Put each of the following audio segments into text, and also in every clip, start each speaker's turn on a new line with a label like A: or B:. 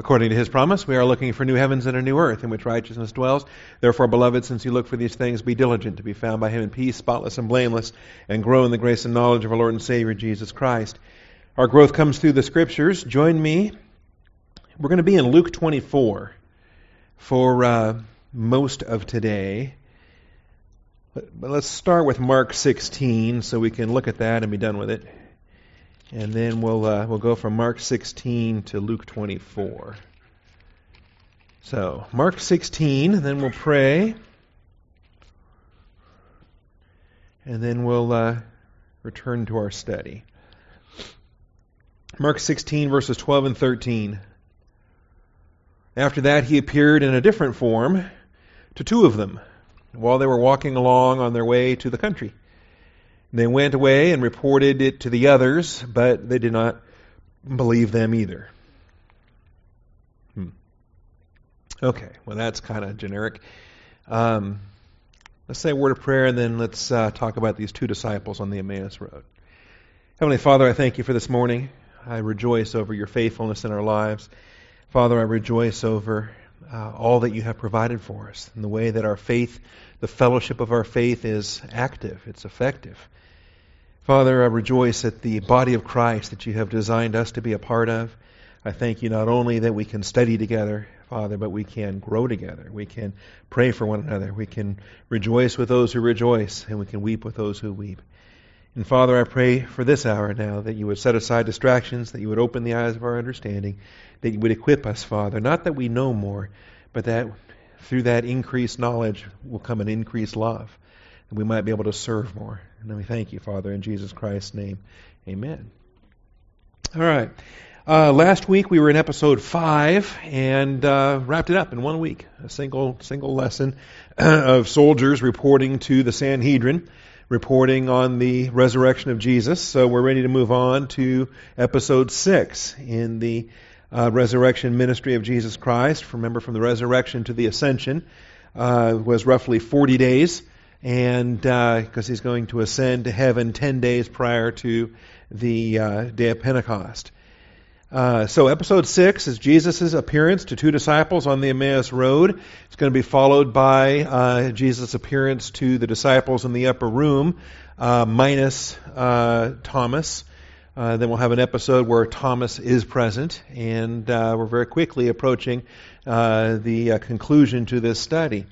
A: According to his promise, we are looking for new heavens and a new earth in which righteousness dwells. Therefore, beloved, since you look for these things, be diligent to be found by him in peace, spotless and blameless, and grow in the grace and knowledge of our Lord and Savior Jesus Christ. Our growth comes through the scriptures. Join me. We're going to be in Luke 24 for uh, most of today. But let's start with Mark 16 so we can look at that and be done with it and then we'll uh, we'll go from Mark 16 to Luke 24. So Mark 16, then we'll pray, and then we'll uh, return to our study. Mark 16 verses 12 and 13. After that, he appeared in a different form to two of them while they were walking along on their way to the country. They went away and reported it to the others, but they did not believe them either. Hmm. Okay, well, that's kind of generic. Um, let's say a word of prayer and then let's uh, talk about these two disciples on the Emmaus Road. Heavenly Father, I thank you for this morning. I rejoice over your faithfulness in our lives. Father, I rejoice over uh, all that you have provided for us and the way that our faith, the fellowship of our faith, is active, it's effective. Father, I rejoice at the body of Christ that you have designed us to be a part of. I thank you not only that we can study together, Father, but we can grow together. We can pray for one another. We can rejoice with those who rejoice, and we can weep with those who weep. And Father, I pray for this hour now that you would set aside distractions, that you would open the eyes of our understanding, that you would equip us, Father, not that we know more, but that through that increased knowledge will come an increased love and we might be able to serve more. And we thank you, Father, in Jesus Christ's name. Amen. All right. Uh, last week we were in episode five and uh, wrapped it up in one week. A single single lesson of soldiers reporting to the Sanhedrin, reporting on the resurrection of Jesus. So we're ready to move on to episode six in the uh, resurrection ministry of Jesus Christ. Remember, from the resurrection to the ascension uh, was roughly 40 days and because uh, he's going to ascend to heaven 10 days prior to the uh, day of Pentecost. Uh, so, episode 6 is Jesus' appearance to two disciples on the Emmaus Road. It's going to be followed by uh, Jesus' appearance to the disciples in the upper room, uh, minus uh, then we'll have an episode where Thomas is present, and we're very quickly approaching the conclusion to this study.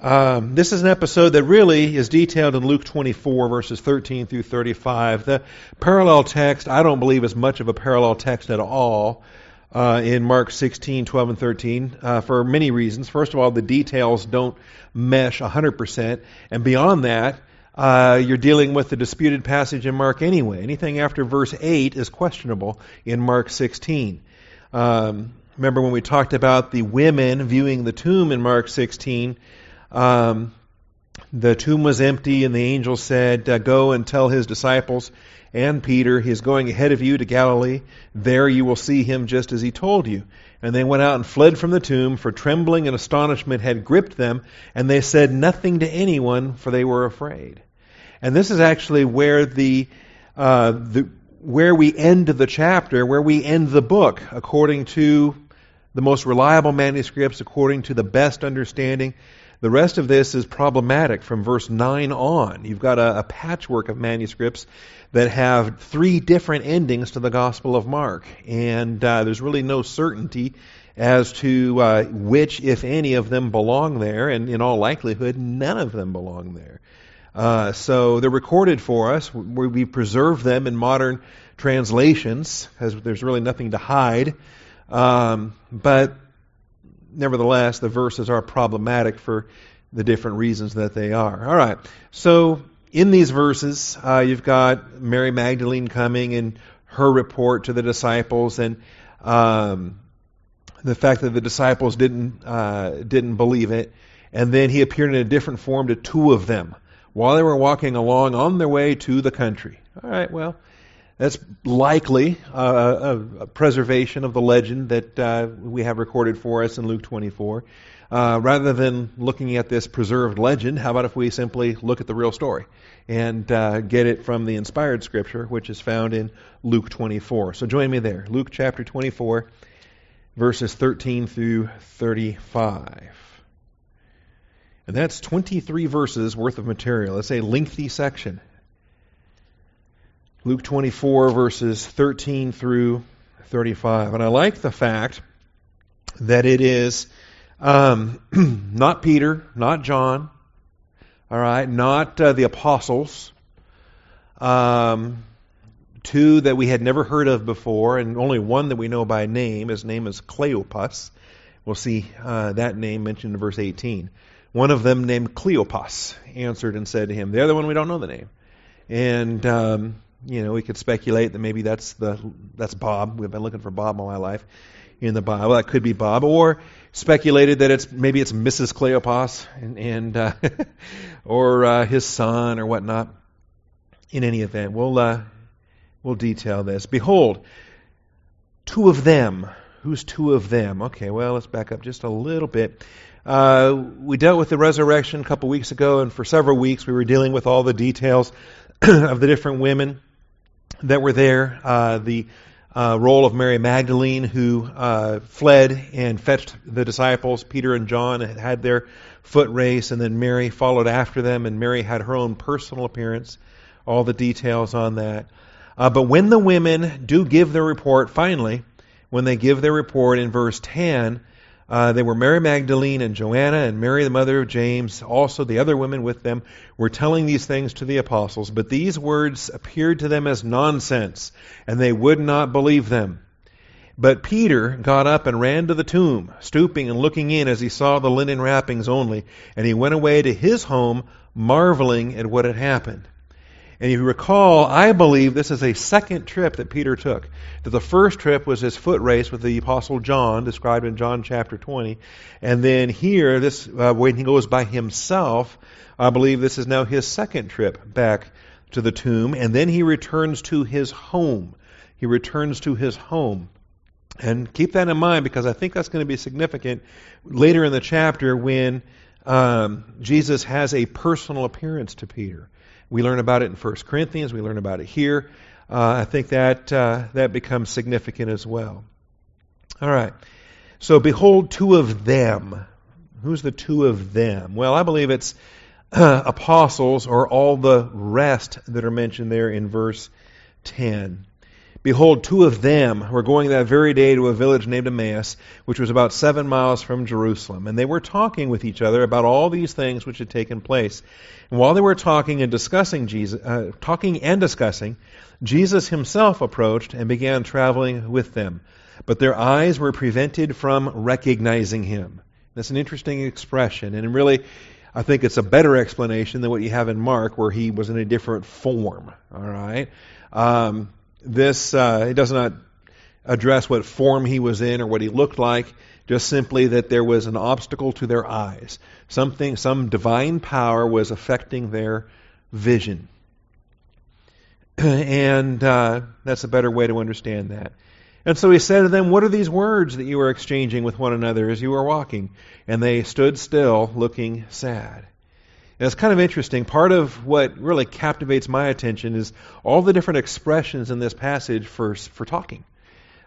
A: Um, this is an episode that really is detailed in Luke 24, verses 13 through 35. The parallel text, I don't believe, is much of a parallel text at all uh, in Mark 16, 12, and 13 uh, for many reasons. First of all, the details don't mesh 100%. And beyond that, uh, you're dealing with the disputed passage in Mark anyway. Anything after verse 8 is questionable in Mark 16. Um, remember when we talked about the women viewing the tomb in Mark 16? Um, the tomb was empty, and the angel said, uh, Go and tell his disciples and Peter, he is going ahead of you to Galilee. There you will see him just as he told you. And they went out and fled from the tomb, for trembling and astonishment had gripped them, and they said nothing to anyone, for they were afraid. And this is actually where the, uh, the where we end the chapter, where we end the book, according to the most reliable manuscripts, according to the best understanding. The rest of this is problematic from verse 9 on. You've got a, a, patchwork of manuscripts that have three different endings to the Gospel of Mark, and uh, there's really no certainty as to uh, which, if any, of them belong there, and in all likelihood, none of them belong there. Uh, so they're recorded for us. We, we preserve them in modern translations, because there's really nothing to hide. Um, but nevertheless, the verses are problematic for the different reasons that they are. All right. So in these verses, uh, you've got Mary Magdalene coming and her report to the disciples, and um, the fact that the disciples didn't uh, didn't believe it, and then he appeared in a different form to two of them while they were walking along on their way to the country. All right. Well, that's likely a, a, preservation of the legend that uh, we have recorded for us in Luke 24. Uh, rather than looking at this preserved legend, how about if we simply look at the real story and uh, get it from the inspired scripture, which is found in Luke 24. So join me there. Luke chapter 24, verses 13 through 35. And that's 23 verses worth of material. It's a lengthy section. Luke 24, verses 13 through 35. And I like the fact that it is um, not Peter, not John, all right, not uh, the apostles, um, two that we had never heard of before, and only one that we know by name. His name is Cleopas. We'll see uh, that name mentioned in verse 18. One of them, named Cleopas, answered and said to him. The other one, we don't know the name. And um, you know, we could speculate that maybe that's the that's Bob. We've been looking for Bob all my life in the Bible. That could be Bob, or speculated that it's maybe it's Mrs. Cleopas and, and uh, or uh, his son or whatnot. In any event, we'll uh, we'll detail this. Behold, two of them. Who's two of them? Okay, well, let's back up just a little bit. Uh, we dealt with the resurrection a couple weeks ago, and for several weeks we were dealing with all the details of the different women that were there. Uh, the uh, role of Mary Magdalene, who uh, fled and fetched the disciples. Peter and John had, their foot race, and then Mary followed after them, and Mary had her own personal appearance. All the details on that. Uh, but when the women do give their report, finally, when they give their report in verse 10, uh, they were Mary Magdalene and Joanna and Mary, the mother of James. Also, the other women with them were telling these things to the apostles. But these words appeared to them as nonsense, and they would not believe them. But Peter got up and ran to the tomb, stooping and looking in as he saw the linen wrappings only. And he went away to his home, marveling at what had happened. And if you recall, I believe this is a second trip that Peter took. That the first trip was his foot race with the Apostle John, described in John chapter 20. And then here, this uh, when he goes by himself, I believe this is now his second trip back to the tomb. And then he returns to his home. He returns to his home. And keep that in mind because I think that's going to be significant later in the chapter when um, Jesus has a personal appearance to Peter. We learn about it in 1 Corinthians. We learn about it here. Uh, I think that uh, that becomes significant as well. All right. So behold, two of them. Who's the two of them? Well, I believe it's uh, apostles or all the rest that are mentioned there in verse 10. Behold, two of them were going that very day to a village named Emmaus, which was about seven miles from Jerusalem. And they were talking with each other about all these things which had taken place. And while they were talking and discussing Jesus, uh, talking and discussing, Jesus himself approached and began traveling with them. But their eyes were prevented from recognizing him. That's an interesting expression, and really, I think it's a better explanation than what you have in Mark, where he was in a different form. All right. Um, this uh, it does not address what form he was in or what he looked like, just simply that there was an obstacle to their eyes. Something, some divine power was affecting their vision. and uh, that's a better way to understand that. And so he said to them, What are these words that you are exchanging with one another as you are walking? And they stood still, looking sad. And it's kind of interesting. Part of what really captivates my attention is all the different expressions in this passage for, for talking.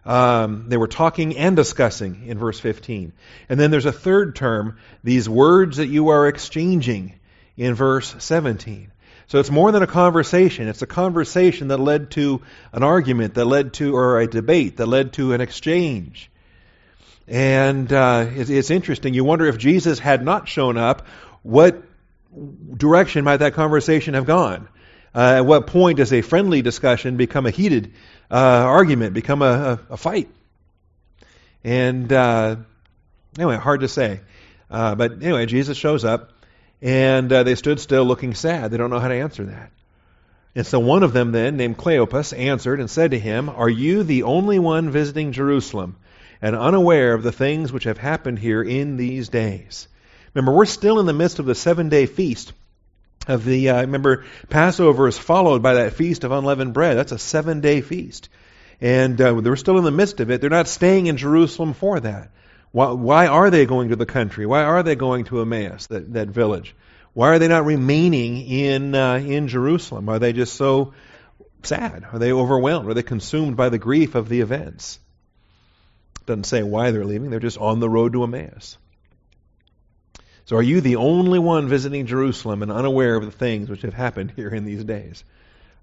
A: Um, they were talking and discussing in verse 15. And then there's a third term, these words that you are exchanging in verse 17. So it's more than a conversation. It's a conversation that led to an argument, that led to, or a debate, that led to an exchange. And uh, it's, it's interesting. You wonder if Jesus had not shown up, what direction might that conversation have gone? Uh, at what point does a friendly discussion become a heated uh, argument, become a, a, a fight? And uh, anyway, hard to say. Uh, but anyway, Jesus shows up, and uh, they stood still looking sad. They don't know how to answer that. And so one of them then, named Cleopas, answered and said to him, Are you the only one visiting Jerusalem and unaware of the things which have happened here in these days? Remember, we're still in the midst of the seven day feast of the. Uh, remember, Passover is followed by that feast of unleavened bread. That's a seven day feast, and uh, they're still in the midst of it. They're not staying in Jerusalem for that. Why, why are they going to the country? Why are they going to Emmaus, that, that village? Why are they not remaining in uh, in Jerusalem? Are they just so sad? Are they overwhelmed? Are they consumed by the grief of the events? Doesn't say why they're leaving, they're just on the road to Emmaus. So are you the only one visiting Jerusalem and unaware of the things which have happened here in these days?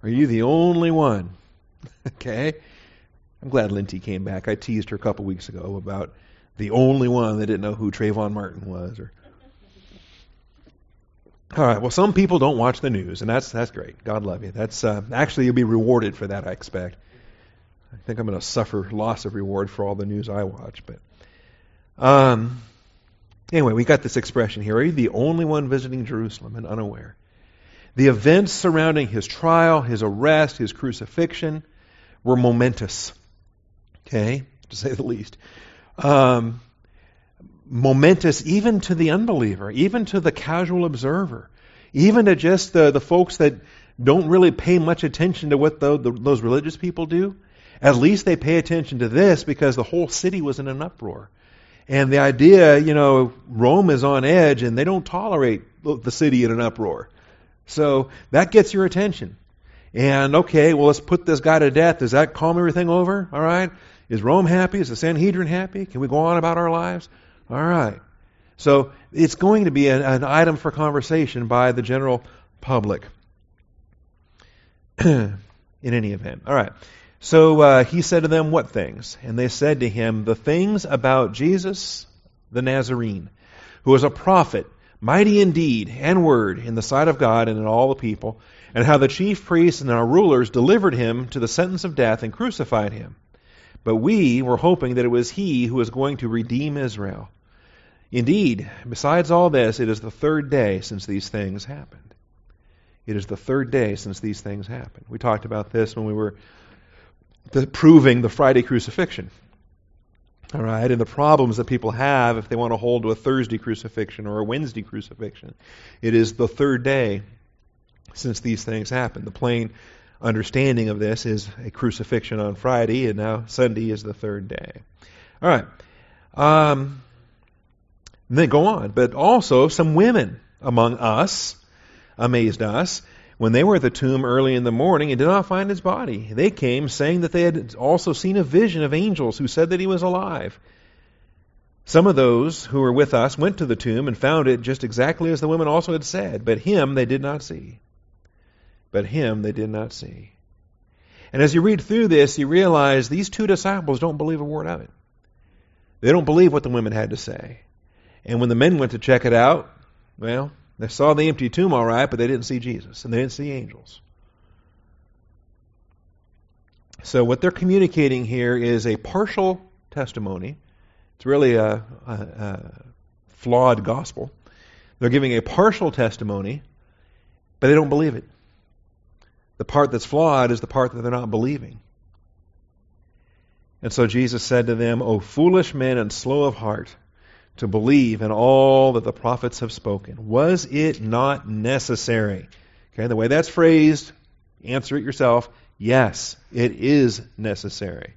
A: Are you the only one? okay. I'm glad Linty came back. I teased her a couple weeks ago about the only one that didn't know who Trayvon Martin was. Or all right. Well, some people don't watch the news, and that's that's great. God love you. That's uh, actually you'll be rewarded for that. I expect. I think I'm going to suffer loss of reward for all the news I watch, but um, anyway, we got this expression here. Are you the only one visiting Jerusalem and unaware? The events surrounding his trial, his arrest, his crucifixion were momentous. Okay, to say the least. Um, momentous even to the unbeliever, even to the casual observer, even to just the, the folks that don't really pay much attention to what the, the, those religious people do. At least they pay attention to this because the whole city was in an uproar. And the idea, you know, Rome is on edge and they don't tolerate the city in an uproar. So that gets your attention. And okay, well, let's put this guy to death. Does that calm everything over? All right. Is Rome happy? Is the Sanhedrin happy? Can we go on about our lives? All right. So it's going to be an, an item for conversation by the general public. in any event. All right. So uh, he said to them, What things? And they said to him, The things about Jesus the Nazarene, who was a prophet, mighty in deed and word in the sight of God and in all the people, and how the chief priests and our rulers delivered him to the sentence of death and crucified him. But we were hoping that it was he who was going to redeem Israel. Indeed, besides all this, it is the third day since these things happened. It is the third day since these things happened. We talked about this when we were the, proving the Friday crucifixion. All right, and the problems that people have if they want to hold to a Thursday crucifixion or a Wednesday crucifixion. It is the third day since these things happened. The plain understanding of this is a crucifixion on Friday, and now Sunday is the third day. All right. Um, then go on. But also, some women among us amazed us when they were at the tomb early in the morning and did not find his body. They came saying that they had also seen a vision of angels who said that he was alive. Some of those who were with us went to the tomb and found it just exactly as the women also had said, but him they did not see. But him they did not see. And as you read through this, you realize these two disciples don't believe a word of it. They don't believe what the women had to say. And when the men went to check it out, well, they saw the empty tomb all right, but they didn't see Jesus and they didn't see angels. So what they're communicating here is a partial testimony. It's really a, a, a flawed gospel. They're giving a partial testimony, but they don't believe it. The part that's flawed is the part that they're not believing. And so Jesus said to them, O foolish men and slow of heart to believe in all that the prophets have spoken. Was it not necessary? Okay, the way that's phrased, answer it yourself. Yes, it is necessary.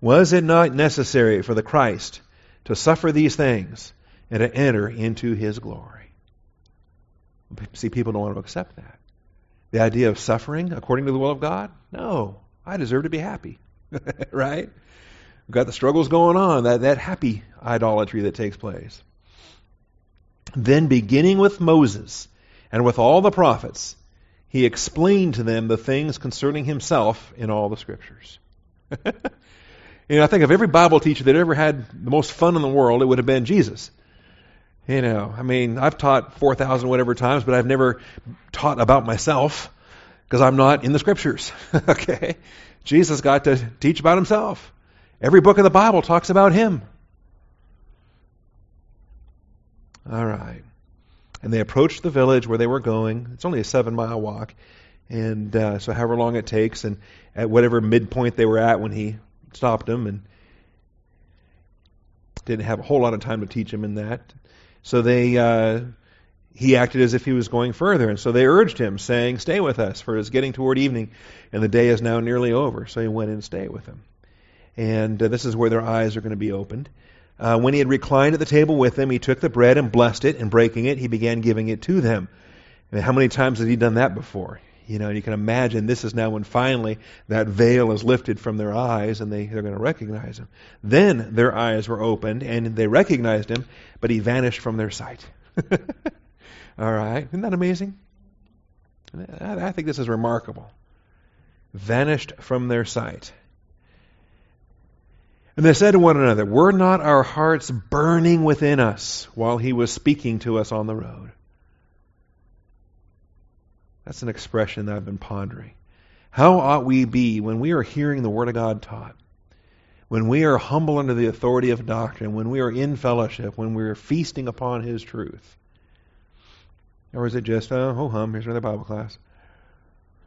A: Was it not necessary for the Christ to suffer these things and to enter into his glory? See, people don't want to accept that. The idea of suffering according to the will of God? No, I deserve to be happy. right? We've got the struggles going on, that, that happy idolatry that takes place. Then, beginning with Moses and with all the prophets, he explained to them the things concerning himself in all the scriptures. you know, I think of every Bible teacher that ever had the most fun in the world, it would have been Jesus. You know, I mean, I've taught 4,000 whatever times, but I've never taught about myself because I'm not in the scriptures. okay? Jesus got to teach about himself. Every book of the Bible talks about him. All right. And they approached the village where they were going. It's only a seven mile walk. And uh, so, however long it takes, and at whatever midpoint they were at when he stopped them, and didn't have a whole lot of time to teach him in that. So they, uh, he acted as if he was going further, and so they urged him, saying, "Stay with us, for it is getting toward evening, and the day is now nearly over." So he went and stayed with them and uh, this is where their eyes are going to be opened. Uh, when he had reclined at the table with them, he took the bread and blessed it, and breaking it, he began giving it to them. And how many times had he done that before? You know, you can imagine this is now when finally that veil is lifted from their eyes and they, they're going to recognize him. Then their eyes were opened and they recognized him, but he vanished from their sight. All right. Isn't that amazing? I think this is remarkable. Vanished from their sight. And they said to one another, Were not our hearts burning within us while he was speaking to us on the road? That's an expression that I've been pondering. How ought we be when we are hearing the Word of God taught? When we are humble under the authority of doctrine, when we are in fellowship, when we are feasting upon His truth? Or is it just, oh, ho hum, here's another Bible class?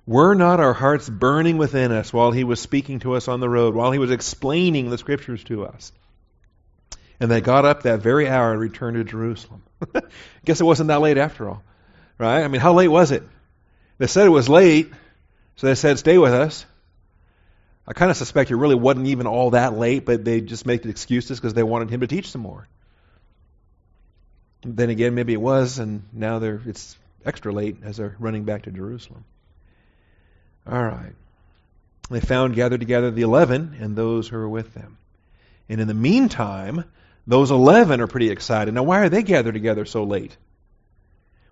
A: Were not our hearts burning within us while he was speaking to us on the road, while he was explaining the scriptures to us? And they got up that very hour and returned to Jerusalem. Guess it wasn't that late after all, right? I mean, how late was it? They said it was late, so they said, stay with us. I kind of suspect it really wasn't even all that late, but they just made the excuses because they wanted him to teach some more. Then again, maybe it was, and now it's extra late as they're running back to Jerusalem. All right. They found gathered together the eleven and those who were with them. And in the meantime, those eleven are pretty excited. Now, why are they gathered together so late?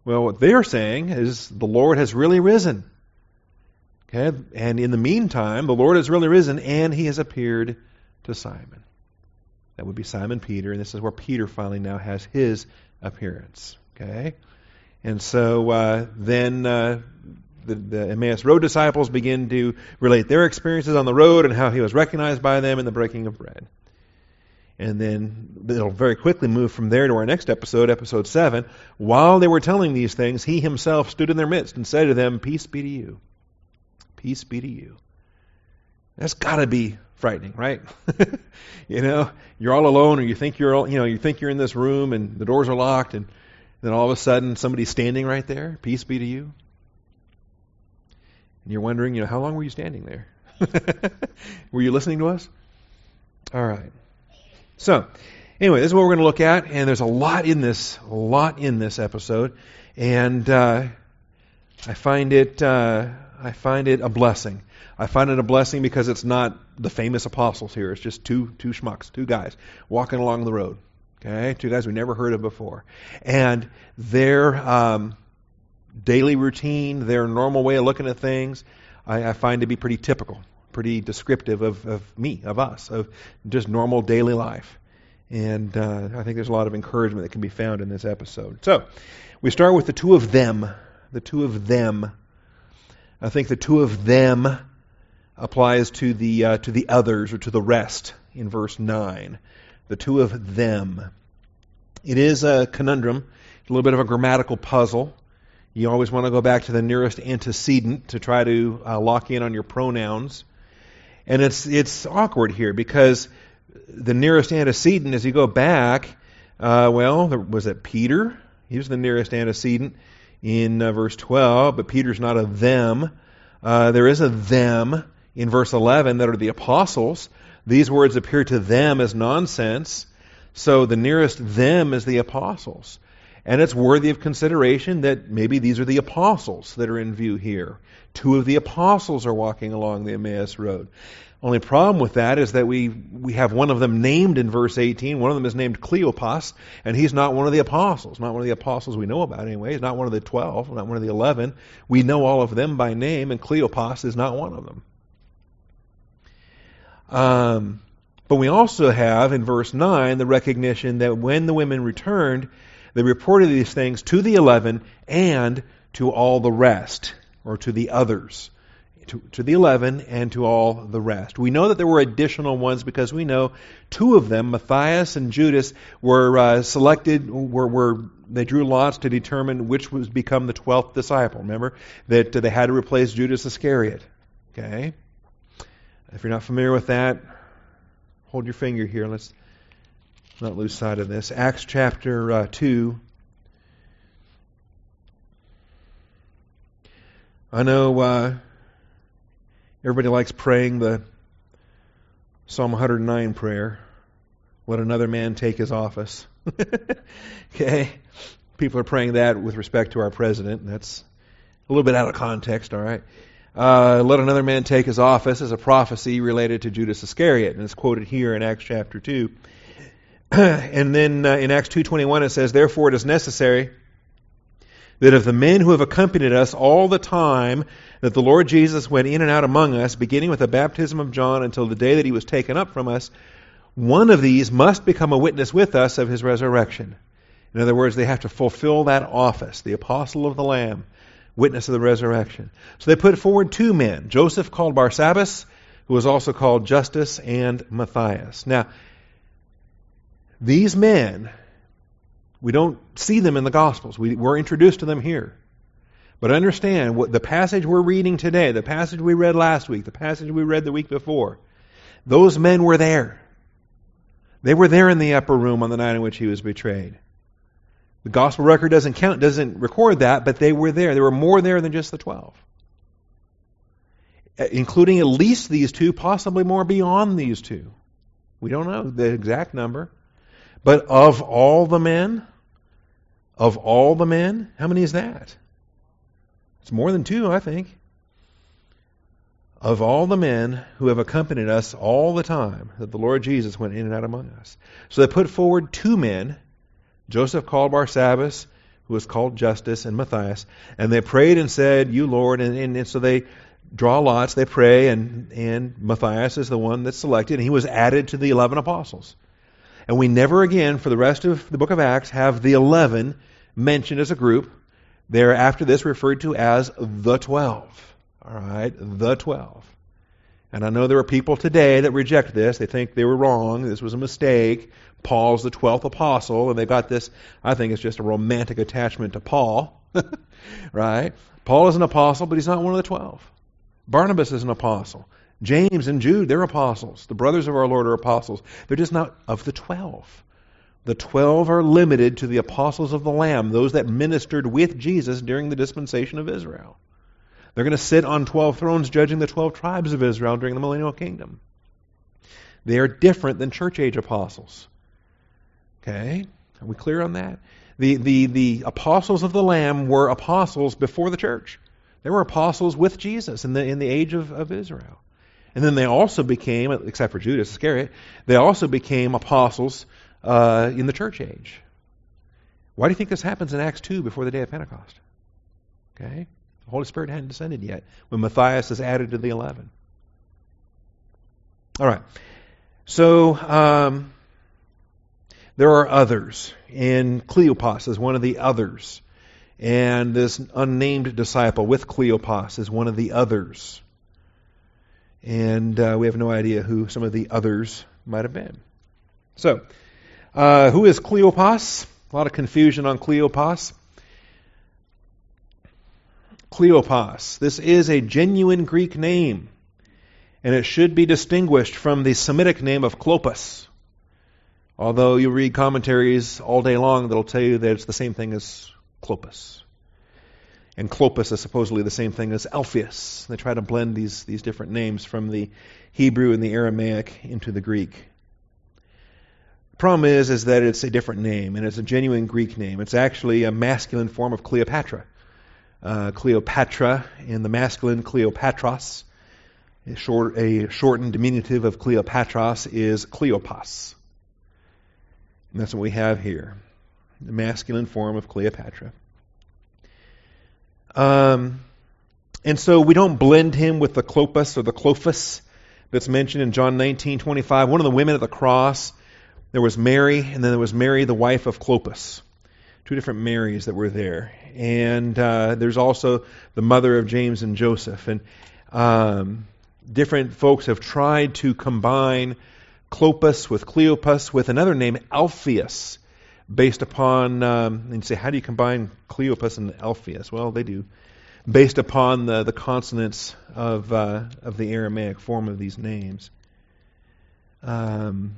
A: Well, what they're saying is the Lord has really risen. Okay? And in the meantime, the Lord has really risen and he has appeared to Simon. That would be Simon Peter, and this is where Peter finally now has his appearance. Okay? And so uh, then uh, the, the Emmaus Road disciples begin to relate their experiences on the road and how he was recognized by them in the breaking of bread. And then it'll very quickly move from there to our next episode, episode 7. While they were telling these things, he himself stood in their midst and said to them, Peace be to you. Peace be to you. That's got to be frightening, right? you know, you're all alone, or you think you're, all, you know, you think you're in this room, and the doors are locked, and then all of a sudden somebody's standing right there. Peace be to you. And you're wondering, you know, how long were you standing there? were you listening to us? All right. So, anyway, this is what we're going to look at, and there's a lot in this, a lot in this episode, and uh, I find it, uh, I find it a blessing. I find it a blessing because it's not the famous apostles here. It's just two two schmucks, two guys walking along the road. Okay, two guys we never heard of before, and their um, daily routine, their normal way of looking at things, I, I find to be pretty typical, pretty descriptive of, of me, of us, of just normal daily life. And uh, I think there's a lot of encouragement that can be found in this episode. So, we start with the two of them. The two of them. I think the two of them applies to the uh, to the others or to the rest in verse nine. The two of them. It is a conundrum, a little bit of a grammatical puzzle. You always want to go back to the nearest antecedent to try to uh, lock in on your pronouns. And it's it's awkward here because the nearest antecedent, as you go back, uh, well, was it Peter? He was the nearest antecedent in uh, verse 12, but Peter's not a them. Uh, there is a them in verse 11 that are the apostles. These words appear to them as nonsense. So the nearest them is the apostles. And it's worthy of consideration that maybe these are the apostles that are in view here. Two of the apostles are walking along the Emmaus Road. Only problem with that is that we, we have one of them named in verse 18. One of them is named Cleopas, and he's not one of the apostles. Not one of the apostles we know about anyway. He's not one of the twelve, not one of the eleven. We know all of them by name, and Cleopas is not one of them. Um, but we also have in verse 9 the recognition that when the women returned, they reported these things to the eleven and to all the rest, or to the others. To, to, the 11 and to all the rest. We know that there were additional ones because we know two of them, Matthias and Judas, were uh, selected, were, were, they drew lots to determine which was become the 12th disciple. Remember that uh, they had to replace Judas Iscariot. Okay? If you're not familiar with that, hold your finger here. Let's not lose sight of this. Acts chapter uh, 2. I know uh, everybody likes praying the Psalm 109 prayer. Let another man take his office. okay? People are praying that with respect to our president. That's A little bit out of context, all right. Uh, let another man take his office as a prophecy related to Judas Iscariot, and it's quoted here in Acts chapter 2. and then uh, in Acts 2.21 it says, Therefore it is necessary that of the men who have accompanied us all the time that the Lord Jesus went in and out among us, beginning with the baptism of John until the day that he was taken up from us, one of these must become a witness with us of his resurrection. In other words, they have to fulfill that office, the apostle of the Lamb, witness of the resurrection. So they put forward two men, Joseph called Barsabbas, who was also called Justus, and Matthias. Now, these men, we don't see them in the Gospels. We, we're introduced to them here. But understand what the passage we're reading today, the passage we read last week, the passage we read the week before, those men were there. They were there in the upper room on the night in which he was betrayed. The gospel record doesn't count, doesn't record that, but they were there. There were more there than just the twelve. Uh, including at least these two, possibly more beyond these two. We don't know the exact number. But of all the men, of all the men, how many is that? It's more than two, I think. Of all the men who have accompanied us all the time that the Lord Jesus went in and out among us. So they put forward two men Joseph called Barsabbas, who was called Justus, and Matthias, and they prayed and said, You, Lord. And, and, and so they draw lots, they pray, and, and Matthias is the one that's selected, and he was added to the 11 apostles. And we never again, for the rest of the book of Acts, have the 11 mentioned as a group. They're after this referred to as the 12. All right, the 12. And I know there are people today that reject this. They think they were wrong. This was a mistake. Paul's the 12th apostle, and they've got this, I think it's just a romantic attachment to Paul. right? Paul is an apostle, but he's not one of the 12. Barnabas is an apostle. James and Jude, they're apostles. The brothers of our Lord are apostles. They're just not of the 12. The 12 are limited to the apostles of the Lamb, those that ministered with Jesus during the dispensation of Israel. They're going to sit on 12 thrones judging the 12 tribes of Israel during the millennial kingdom. They are different than church age apostles. Okay? Are we clear on that? The, the, the apostles of the Lamb were apostles before the church. They were apostles with Jesus in the, in the age of, of Israel. And then they also became, except for Judas Iscariot, they also became apostles uh, in the church age. Why do you think this happens in Acts 2 before the day of Pentecost? Okay? The Holy Spirit hadn't descended yet when Matthias is added to the eleven. All right. So um, there are others, and Cleopas is one of the others. And this unnamed disciple with Cleopas is one of the others. And uh, we have no idea who some of the others might have been. So, uh, who is Cleopas? A lot of confusion on Cleopas. Cleopas. This is a genuine Greek name, and it should be distinguished from the Semitic name of Clopas. Although you read commentaries all day long that'll tell you that it's the same thing as Clopas. And Clopas is supposedly the same thing as Alphaeus. They try to blend these, these different names from the Hebrew and the Aramaic into the Greek. The problem is, is that it's a different name, and it's a genuine Greek name. It's actually a masculine form of Cleopatra uh, Cleopatra in the masculine Cleopatros. A, short, a shortened diminutive of Cleopatros is Cleopas. And that's what we have here the masculine form of Cleopatra. Um, and so we don't blend him with the Clopas or the Clophas that's mentioned in John 19:25. One of the women at the cross, there was Mary, and then there was Mary, the wife of Clopas two different Marys that were there. And uh, there's also the mother of James and Joseph. And um, different folks have tried to combine Clopas with Cleopas with another name, Alphaeus, based upon, um, and say, how do you combine Cleopas and Alphaeus? Well, they do. Based upon the, the consonants of, uh, of the Aramaic form of these names. Um,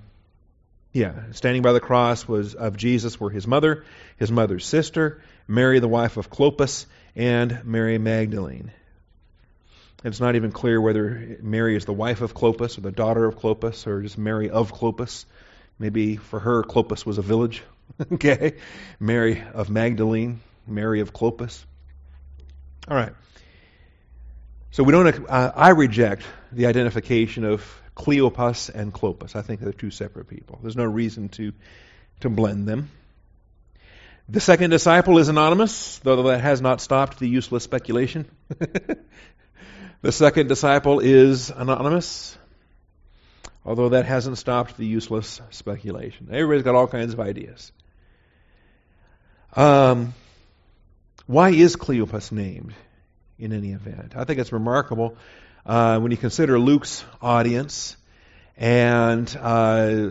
A: yeah, standing by the cross was of Jesus were his mother, his mother's sister, Mary the wife of Clopas, and Mary Magdalene. It's not even clear whether Mary is the wife of Clopas or the daughter of Clopas or just Mary of Clopas. Maybe for her, Clopas was a village. okay? Mary of Magdalene, Mary of Clopas. All right. So we don't. Uh, I reject the identification of Cleopas and Clopas. I think they're two separate people. There's no reason to to blend them. The second disciple is anonymous, though that has not stopped the useless speculation. the second disciple is anonymous, although that hasn't stopped the useless speculation. Everybody's got all kinds of ideas. Um, why is Cleopas named in any event? I think it's remarkable uh, when you consider Luke's audience and uh,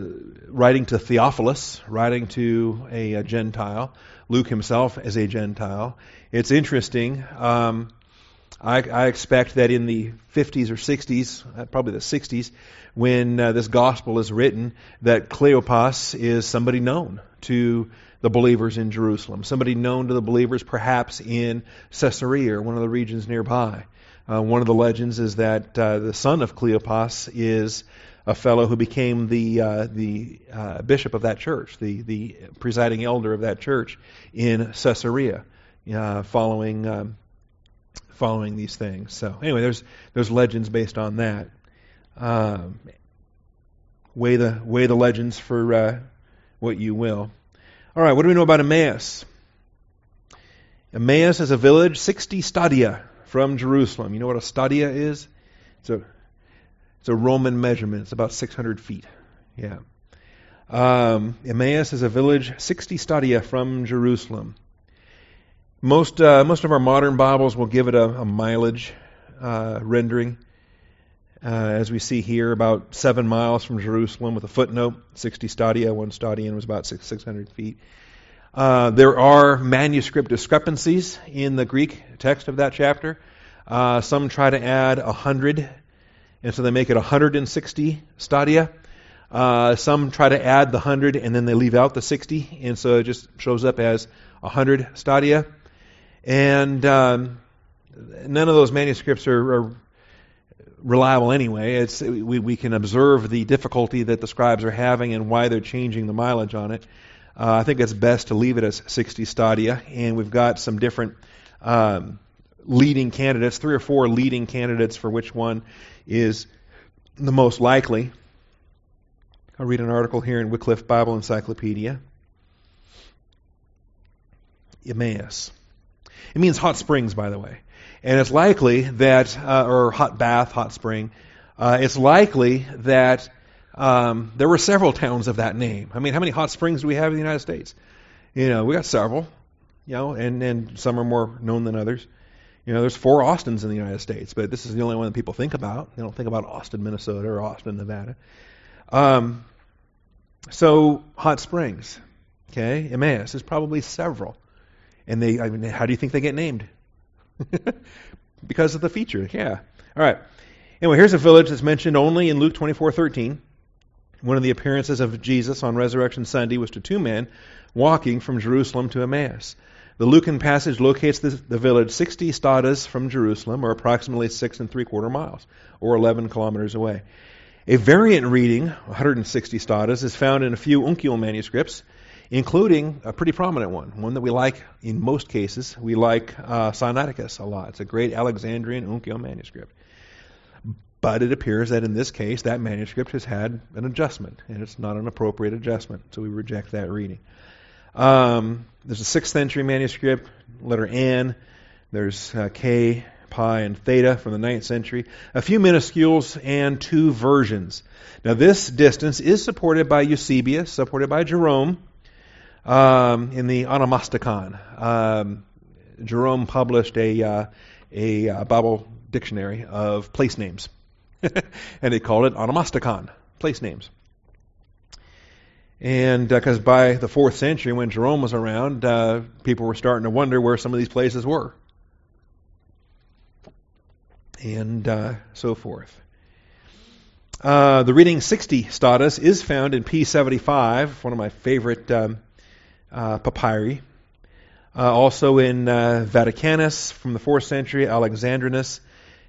A: writing to Theophilus, writing to a, a, Gentile, Luke himself as a Gentile. It's interesting. Um, I, I, expect that in the 50s or 60s, uh, probably the 60s, when uh, this gospel is written, that Cleopas is somebody known to the believers in Jerusalem, somebody known to the believers perhaps in Caesarea or one of the regions nearby. Uh, one of the legends is that uh, the son of Cleopas is a fellow who became the uh, the uh, bishop of that church, the the presiding elder of that church in Caesarea, uh, following um, following these things. So anyway, there's there's legends based on that. Um, weigh the weigh the legends for uh, what you will. All right, what do we know about Emmaus? Emmaus is a village 60 stadia from Jerusalem. You know what a stadia is? It's a it's a Roman measurement. It's about 600 feet. Yeah. Um, Emmaus is a village 60 stadia from Jerusalem. Most uh, most of our modern Bibles will give it a, a mileage uh, rendering, uh, as we see here, about seven miles from Jerusalem, with a footnote: 60 stadia. One stadion was about six, 600 feet. Uh, there are manuscript discrepancies in the Greek text of that chapter. Uh, some try to add 100 and so they make it 160 stadia. Uh, some try to add the 100 and then they leave out the 60, and so it just shows up as 100 stadia. And um, none of those manuscripts are, are reliable anyway. It's, we, we can observe the difficulty that the scribes are having and why they're changing the mileage on it. Uh, I think it's best to leave it as 60 stadia, and we've got some different um, leading candidates, three or four leading candidates for which one is the most likely. I'll read an article here in Wycliffe Bible Encyclopedia. Emmaus. It means hot springs, by the way. And it's likely that, uh, or hot bath, hot spring, uh, it's likely that um, there were several towns of that name. I mean, how many hot springs do we have in the United States? You know, we got several, you know, and, and some are more known than others. You know, there's four Austins in the United States, but this is the only one that people think about. They don't think about Austin, Minnesota, or Austin, Nevada. Um, so hot springs, okay, Emmaus. There's probably several, and they. I mean, how do you think they get named? because of the feature. Yeah. All right. Anyway, here's a village that's mentioned only in Luke 24:13. One of the appearances of Jesus on Resurrection Sunday was to two men walking from Jerusalem to Emmaus. The Lucan passage locates the, the, village 60 stadas from Jerusalem, or approximately six and three quarter miles, or 11 kilometers away. A variant reading, 160 stadas, is found in a few uncial manuscripts, including a pretty prominent one, one that we like in most cases. We like uh, Sinaiticus a lot. It's a great Alexandrian uncial manuscript. But it appears that in this case, that manuscript has had an adjustment, and it's not an appropriate adjustment, so we reject that reading. Um, there's a sixth century manuscript, letter N. There's uh, K, pi, and theta from the ninth century. A few minuscules and two versions. Now, this distance is supported by Eusebius, supported by Jerome um, in the Onomasticon. Um, Jerome published a, uh, a uh, Bible dictionary of place names, and he called it Onomasticon, place names. And because uh, by the fourth century, when Jerome was around, uh, people were starting to wonder where some of these places were. And uh, so forth. Uh, the reading 60 status is found in P75, one of my favorite um, uh, papyri. Uh, also in Vaticanus from the fourth century, Alexandrinus,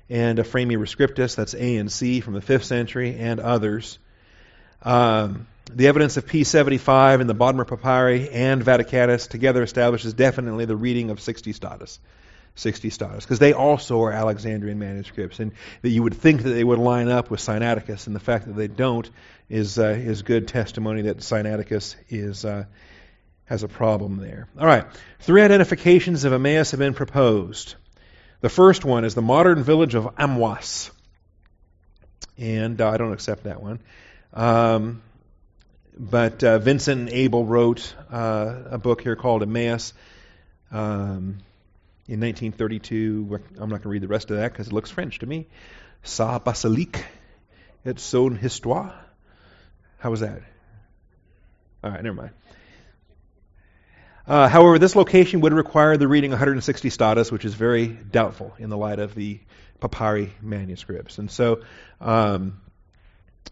A: and Ephraemi Rescriptus, that's A and C from the fifth century, and others. Um, the evidence of P75 in the Bodmer Papyri and Vaticanus together establishes definitely the reading of 60 status. 60 status, because they also are Alexandrian manuscripts, and that you would think that they would line up with Sinaiticus, and the fact that they don't is uh, is good testimony that Sinaiticus is uh, has a problem there. All right, three identifications of Emmaus have been proposed. The first one is the modern village of Amwas, and uh, I don't accept that one. Um, but uh, Vincent and Abel wrote uh, a book here called Emmaus um, in 1932. I'm not going to read the rest of that because it looks French to me. Sa basilique et son histoire. How was that? All right, never mind. Uh, however, this location would require the reading 160 status, which is very doubtful in the light of the papyri manuscripts. And so um,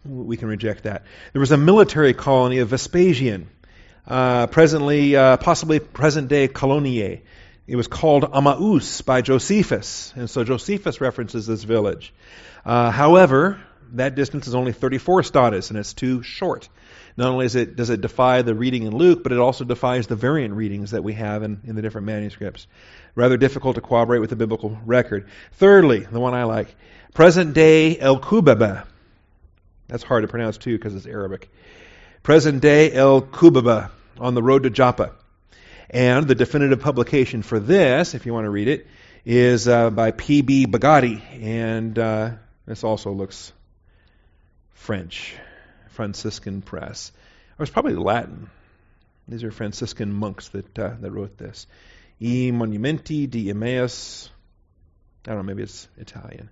A: we can reject that. There was a military colony of Vespasian, uh, presently, uh, possibly present day Colonie. It was called Amaus by Josephus, and so Josephus references this village. Uh, however, that distance is only 34 status, and it's too short. Not only is it, does it defy the reading in Luke, but it also defies the variant readings that we have in, in the different manuscripts. Rather difficult to corroborate with the biblical record. Thirdly, the one I like, present day El Kubaba. That's hard to pronounce too because it's Arabic. Present day El Kubaba on the road to Joppa. And the definitive publication for this, if you want to read it, is uh, by P.B. Bagatti. And uh, this also looks French. Franciscan press. Or it's probably Latin. These are Franciscan monks that uh, that wrote this. E Monumenti di Emmaus. I don't know, maybe it's Italian.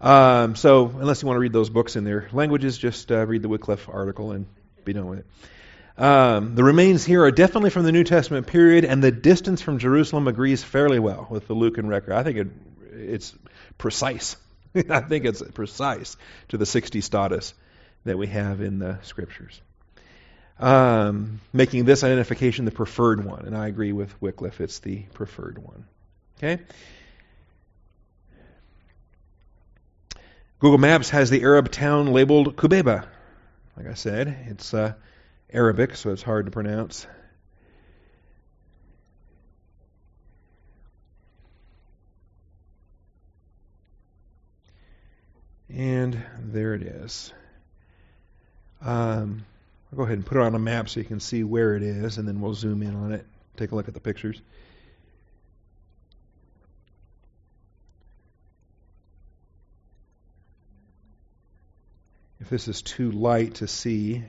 A: Um, so, unless you want to read those books in their languages, just uh, read the Wycliffe article and be done with it. Um, the remains here are definitely from the New Testament period, and the distance from Jerusalem agrees fairly well with the Lucan record. I think it, it's precise. I think it's precise to the 60 status that we have in the scriptures. Um, making this identification the preferred one, and I agree with Wycliffe, it's the preferred one. Okay? Google Maps has the Arab town labeled Kubeba. Like I said, it's uh, Arabic, so it's hard to pronounce. And there it is. Um, I'll go ahead and put it on a map so you can see where it is, and then we'll zoom in on it, take a look at the pictures. If this is too light to see,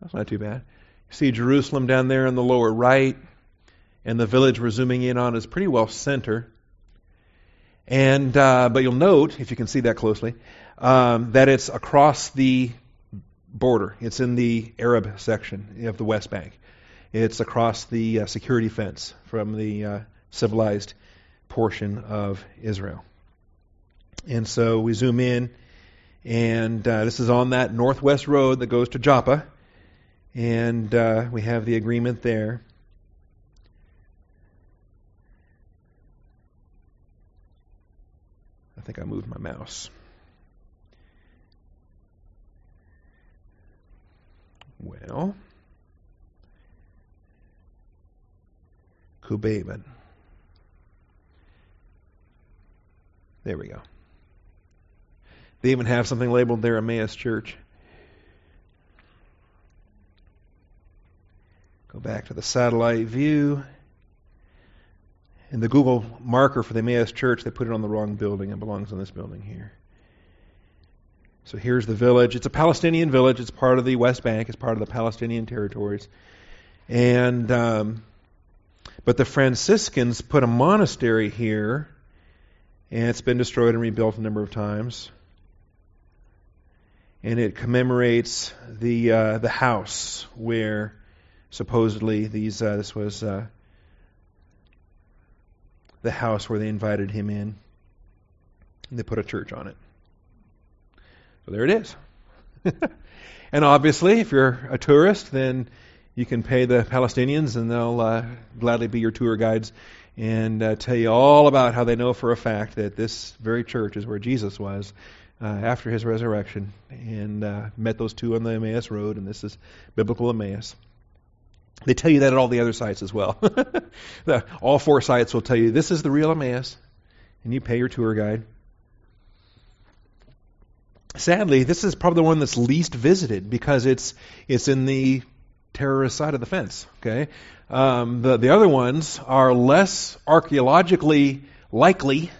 A: that's not too bad. See Jerusalem down there in the lower right, and the village we're zooming in on is pretty well center. And uh, but you'll note, if you can see that closely, um, that it's across the border. It's in the Arab section of the West Bank. It's across the uh, security fence from the uh, civilized portion of Israel. And so we zoom in, and uh, this is on that northwest road that goes to Joppa, and uh, we have the agreement there. I think I moved my mouse. Well, Kubaban. There we go. They even have something labeled there, Emmaus Church. Go back to the satellite view. In the Google marker for the Emmaus Church, they put it on the wrong building. It belongs on this building here. So here's the village. It's a Palestinian village. It's part of the West Bank. It's part of the Palestinian territories. And um, but the Franciscans put a monastery here, and it's been destroyed and rebuilt a number of times. And it commemorates the uh, the house where supposedly these uh, this was uh, the house where they invited him in. And they put a church on it. So there it is. and obviously, if you're a tourist, then you can pay the Palestinians and they'll uh, gladly be your tour guides and uh, tell you all about how they know for a fact that this very church is where Jesus was uh, after his resurrection and uh, met those two on the Emmaus Road, and this is biblical Emmaus. They tell you that at all the other sites as well. all four sites will tell you this is the real Emmaus, and you pay your tour guide. Sadly, this is probably the one that's least visited because it's it's in the terrorist side of the fence. Okay, um, the the other ones are less archaeologically likely,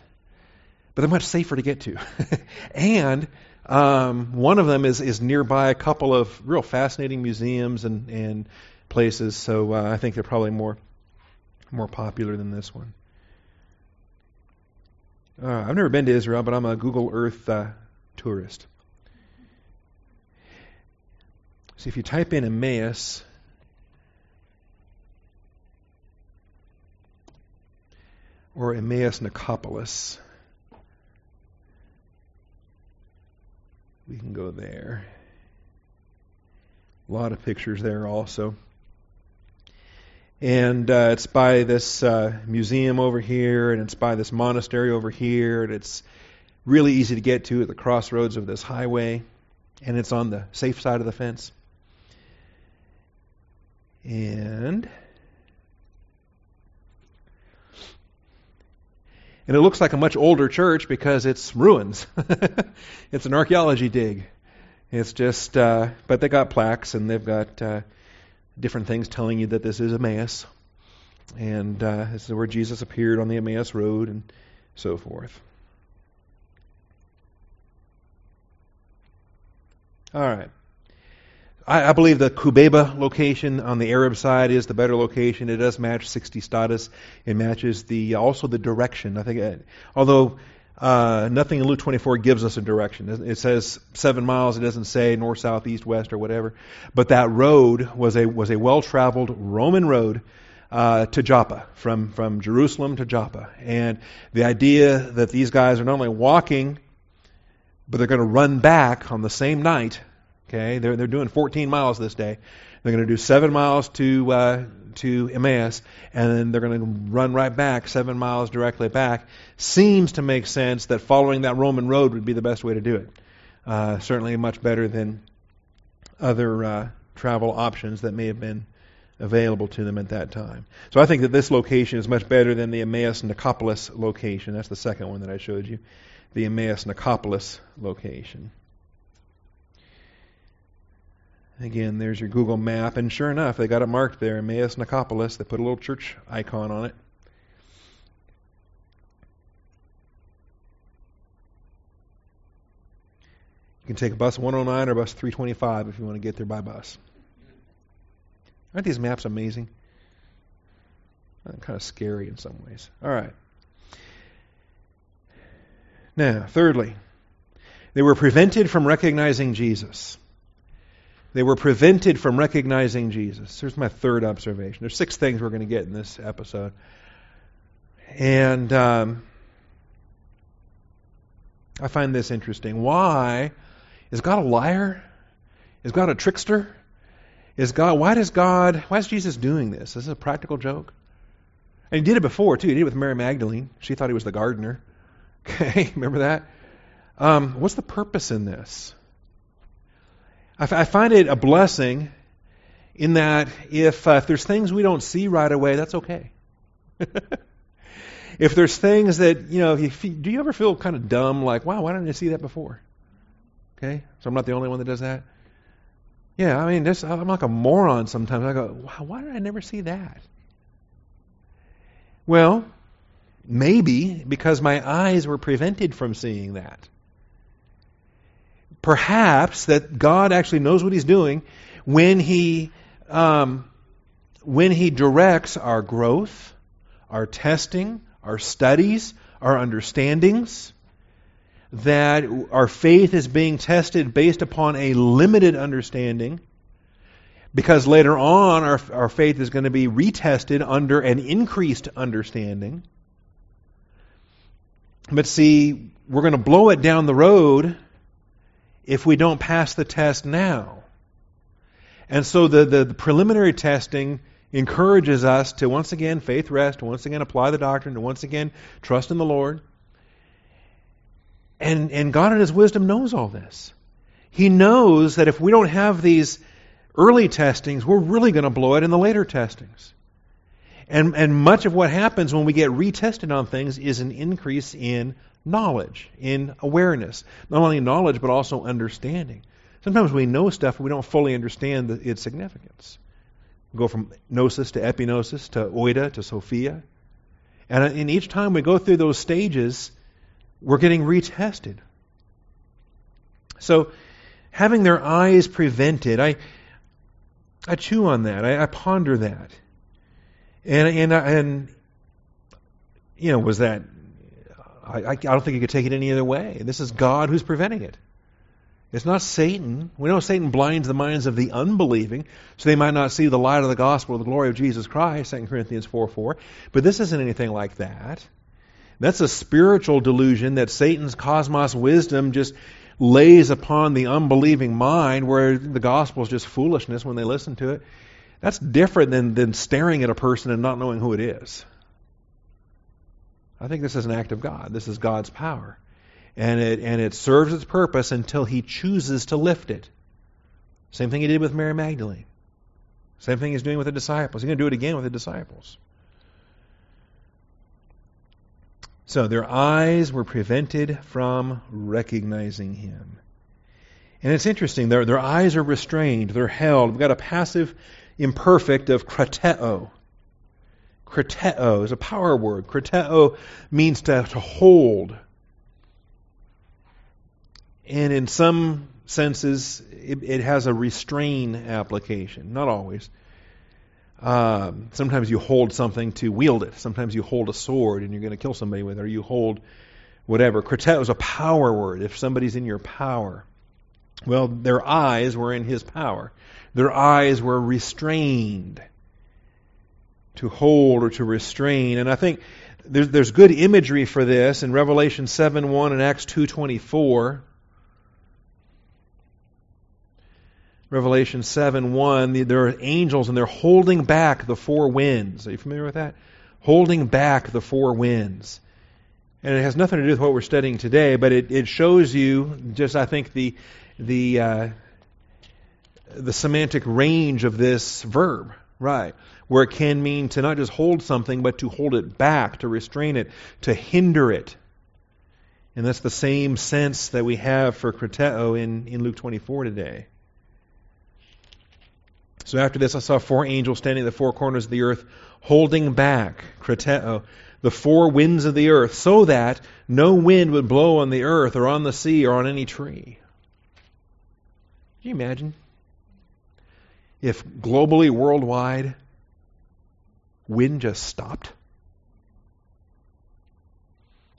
A: but they're much safer to get to, and um, one of them is is nearby a couple of real fascinating museums and and places. So uh, I think they're probably more more popular than this one. Uh, I've never been to Israel, but I'm a Google Earth uh, tourist. So if you type in Emmaus, or Emmaus Nicopolis, we can go there. A lot of pictures there also. And uh, it's by this uh, museum over here, and it's by this monastery over here, and it's really easy to get to at the crossroads of this highway, and it's on the safe side of the fence. And and it looks like a much older church because it's ruins. it's an archaeology dig. It's just, uh, but they got plaques and they've got uh, different things telling you that this is Emmaus, and uh, this is where Jesus appeared on the Emmaus Road and so forth. All right. I, I, believe the Kubeba location on the Arab side is the better location. It does match 60 status. It matches the also the direction. I think, it, uh, although uh, nothing in Luke 24 gives us a direction. It says seven miles. It doesn't say north, south, east, west, or whatever. But that road was a was a well traveled Roman road. Uh, to Joppa, from, from Jerusalem to Joppa. And the idea that these guys are not only walking, but they're going to run back on the same night Okay, they're they're doing 14 miles this day. They're going to do seven miles to uh, to Emmaus, and then they're going to run right back seven miles directly back. Seems to make sense that following that Roman road would be the best way to do it. Uh, certainly, much better than other uh, travel options that may have been available to them at that time. So I think that this location is much better than the Emmaus Nicopolis location. That's the second one that I showed you, the Emmaus Nicopolis location. Again, there's your Google map, and sure enough, they got it marked there, Emmaus Nicopolis. They put a little church icon on it. You can take bus 109 or bus 325 if you want to get there by bus. Aren't these maps amazing? Kind of scary in some ways. All right. Now, thirdly, they were prevented from recognizing Jesus. They were prevented from recognizing Jesus. Here's my third observation. There's six things we're going to get in this episode. And um, I find this interesting. Why is God a liar? Is God a trickster? Is God why does God why is Jesus doing this? This is a practical joke. And he did it before too. He did it with Mary Magdalene. She thought he was the gardener. Okay, remember that? Um, what's the purpose in this? I, f- I find it a blessing in that if, uh, if there's things we don't see right away, that's okay. if there's things that, you know, you do you ever feel kind of dumb, like, wow, why didn't I see that before? Okay? So I'm not the only one that does that? Yeah, I mean, this, I'm like a moron sometimes. I go, wow, why did I never see that? Well, maybe because my eyes were prevented from seeing that perhaps that God actually knows what He's doing when He um, when He directs our growth, our testing, our studies, our understandings. That our faith is being tested based upon a limited understanding, because later on our, our faith is going to be retested under an increased understanding. But see, we're going to blow it down the road if we don't pass the test now. And so the, the, the, preliminary testing encourages us to once again faith rest, once again apply the doctrine, to once again trust in the Lord. And, and God in His wisdom knows all this. He knows that if we don't have these early testings, we're really going to blow it in the later testings. And, and much of what happens when we get retested on things is an increase in knowledge, in awareness. Not only knowledge, but also understanding. Sometimes we know stuff, but we don't fully understand the, its significance. We go from gnosis to epignosis to oida to sophia. And uh, in each time we go through those stages, we're getting retested. So, having their eyes prevented, I, I chew on that. I, I ponder that. And, and, uh, and, you know, was that, I, I don't think you could take it any other way. This is God who's preventing it. It's not Satan. We know Satan blinds the minds of the unbelieving, so they might not see the light of the gospel, of the glory of Jesus Christ, 2 Corinthians 4 4. But this isn't anything like that. That's a spiritual delusion that Satan's cosmos wisdom just lays upon the unbelieving mind, where the gospel is just foolishness when they listen to it. That's different than, than staring at a person and not knowing who it is. I think this is an act of God. This is God's power and it, and it serves its purpose until he chooses to lift it. Same thing he did with Mary Magdalene. Same thing he's doing with the disciples. He's going to do it again with the disciples. So their eyes were prevented from recognizing him. And it's interesting, their, their eyes are restrained, they're held. We've got a passive imperfect of krateo. Krateo is a power word. Krateo means to, to hold, and in some senses, it, it has a restrain application. Not always. Um, sometimes you hold something to wield it. Sometimes you hold a sword and you're going to kill somebody with it, or you hold whatever. Krateo is a power word. If somebody's in your power, well, their eyes were in his power. Their eyes were restrained to hold or to restrain. And I think there's, there's good imagery for this in Revelation 7 1 and Acts 2.24. Revelation 7 1, there are angels and they're holding back the four winds. Are you familiar with that? Holding back the four winds. And it has nothing to do with what we're studying today, but it, it shows you just, I think, the, the, uh, the semantic range of this verb, right? Where it can mean to not just hold something, but to hold it back, to restrain it, to hinder it. And that's the same sense that we have for krateo in, in Luke 24 today. So after this, I saw four angels standing at the four corners of the earth, holding back, krateo, the four winds of the earth, so that no wind would blow on the earth or on the sea or on any tree. Can you imagine? If globally, worldwide, wind just stopped?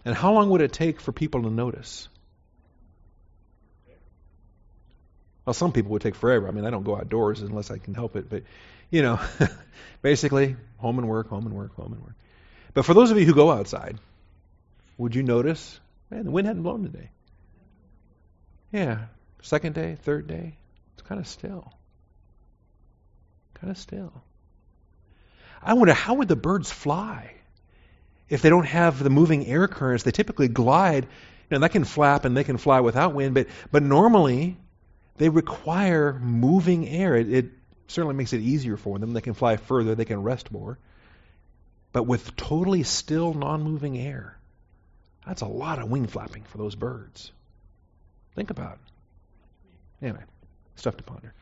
A: And how long would it take for people to notice? Well, some people would take forever. I mean, I don't go outdoors unless I can help it. But, you know, basically, home and work, home and work, home and work. But for those of you who go outside, would you notice? Man, the wind hadn't blown today. Yeah. Second day, third day, it's kind of still. Kind of still. I wonder how would the birds fly if they don't have the moving air currents? They typically glide. You know, that can flap and they can fly without wind, but but normally they require moving air. It, it certainly makes it easier for them. They can fly further, they can rest more. But with totally still, non moving air, that's a lot of wing flapping for those birds. Think about it. Anyway, stuff to ponder.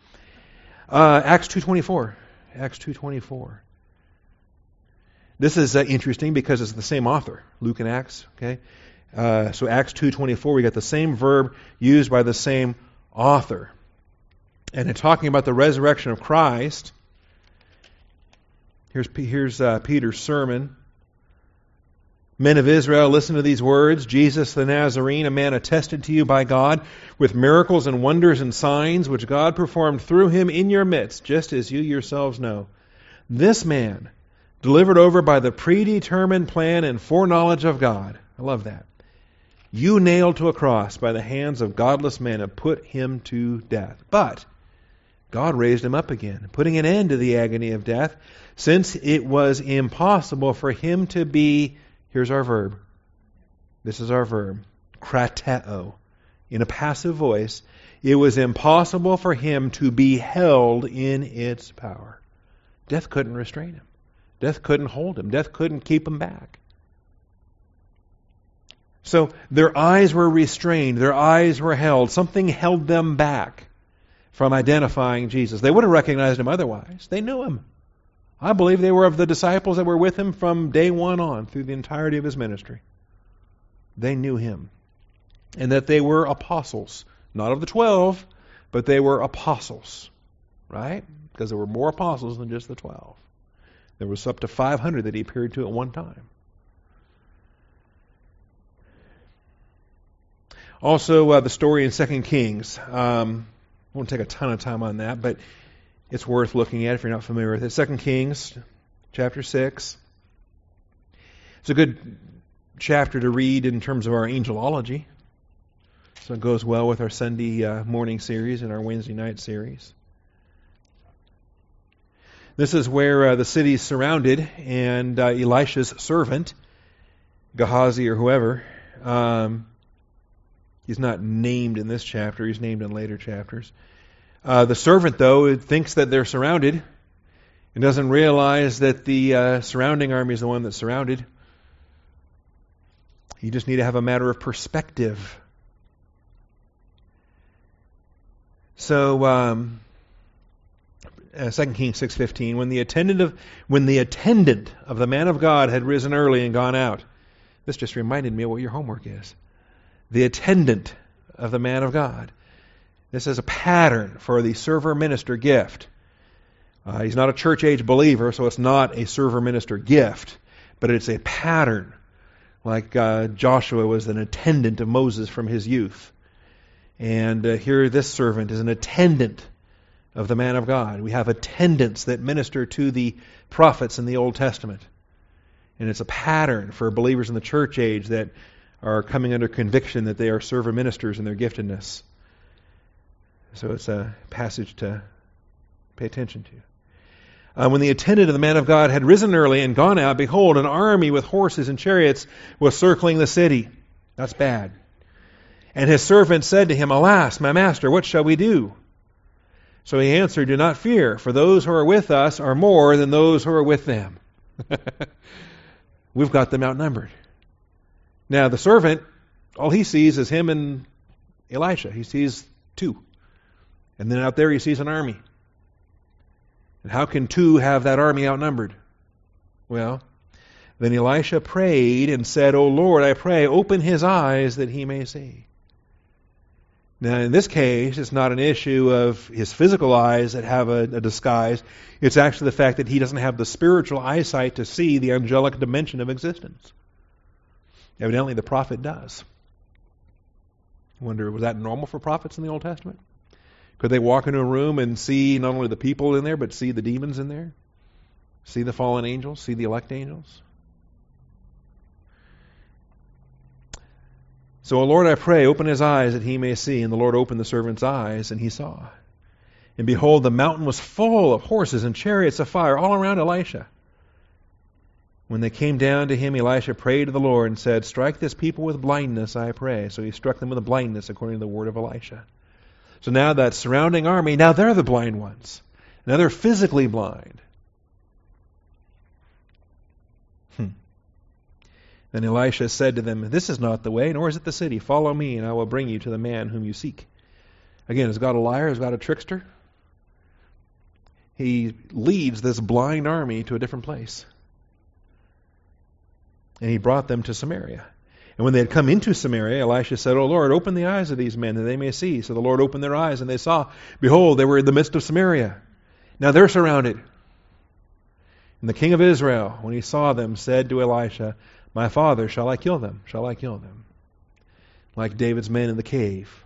A: Uh, Acts 2.24. Acts 2.24. This is uh, interesting because it's the same author, Luke and Acts. Okay, uh, so Acts 2.24, we got the same verb used by the same author. And in talking about the resurrection of Christ, here's, here's uh, Peter's sermon. Men of Israel, listen to these words Jesus the Nazarene, a man attested to you by God with miracles and wonders and signs which God performed through him in your midst, just as you yourselves know. This man, delivered over by the predetermined plan and foreknowledge of God. I love that you nailed to a cross by the hands of godless men and put him to death. But God raised him up again, putting an end to the agony of death, since it was impossible for him to be, here's our verb. This is our verb, krateo, in a passive voice, it was impossible for him to be held in its power. Death couldn't restrain him. Death couldn't hold him. Death couldn't keep him back. So their eyes were restrained, their eyes were held. Something held them back from identifying Jesus. They would have recognized him otherwise. They knew him. I believe they were of the disciples that were with him from day one on through the entirety of his ministry. They knew him. And that they were apostles. Not of the twelve, but they were apostles. Right? Because there were more apostles than just the twelve. There was up to 500 that he appeared to at one time. Also, uh, the story in Second Kings. Um, I won't take a ton of time on that, but it's worth looking at if you're not familiar with it. Second Kings, chapter six. It's a good chapter to read in terms of our angelology. So it goes well with our Sunday uh, morning series and our Wednesday night series. This is where uh, the city is surrounded, and uh, Elisha's servant, Gehazi or whoever, um, He's not named in this chapter, he's named in later chapters. Uh, the servant, though, thinks that they're surrounded and doesn't realize that the uh, surrounding army is the one that's surrounded. You just need to have a matter of perspective. So, um, uh, 2 Kings 6:15 when the attendant of when the attendant of the man of God had risen early and gone out this just reminded me of what your homework is the attendant of the man of God. This is a pattern for the server minister gift. Uh, he's not a church age believer, so it's not a server minister gift, but it's a pattern. Like uh, Joshua was an attendant of Moses from his youth. And uh, here, this servant is an attendant of the man of God. We have attendants that minister to the prophets in the Old Testament. And it's a pattern for believers in the church age that are coming under conviction that they are server ministers in their giftedness. So it's a passage to pay attention to. Uh, when the attendant of the man of God had risen early and gone out, behold, an army with horses and chariots was circling the city. That's bad. And his servant said to him, Alas, my master, what shall we do? So he answered, Do not fear, for those who are with us are more than those who are with them. We've got them outnumbered. Now, the servant, all he sees is him and Elisha. He sees two. And then out there he sees an army. And how can two have that army outnumbered? Well, then Elisha prayed and said, O Lord, I pray, open his eyes that he may see. Now, in this case, it's not an issue of his physical eyes that have a, a, disguise. It's actually the fact that he doesn't have the spiritual eyesight to see the angelic dimension of existence. Evidently, the prophet does. I wonder, was that normal for prophets in the Old Testament? Could they walk into a room and see not only the people in there, but see the demons in there? See the fallen angels? See the elect angels? So, O Lord, I pray, open his eyes that he may see. And the Lord opened the servant's eyes, and he saw. And behold, the mountain was full of horses and chariots of fire all around Elisha. When they came down to him, Elisha prayed to the Lord and said, Strike this people with blindness, I pray. So he struck them with blindness according to the word of Elisha. So now that surrounding army, now they're the blind ones. Now they're physically blind. Hmm. Then Elisha said to them, This is not the way, nor is it the city. Follow me, and I will bring you to the man whom you seek. Again, is God a liar? Is God a trickster? He leads this blind army to a different place and he brought them to Samaria. And when they had come into Samaria, Elisha said, O Lord, open the eyes of these men that they may see. So the Lord opened their eyes, and they saw, behold, they were in the midst of Samaria. Now they're surrounded. And the king of Israel, when he saw them, said to Elisha, My father, shall I kill them? Shall I kill them? Like David's men in the cave.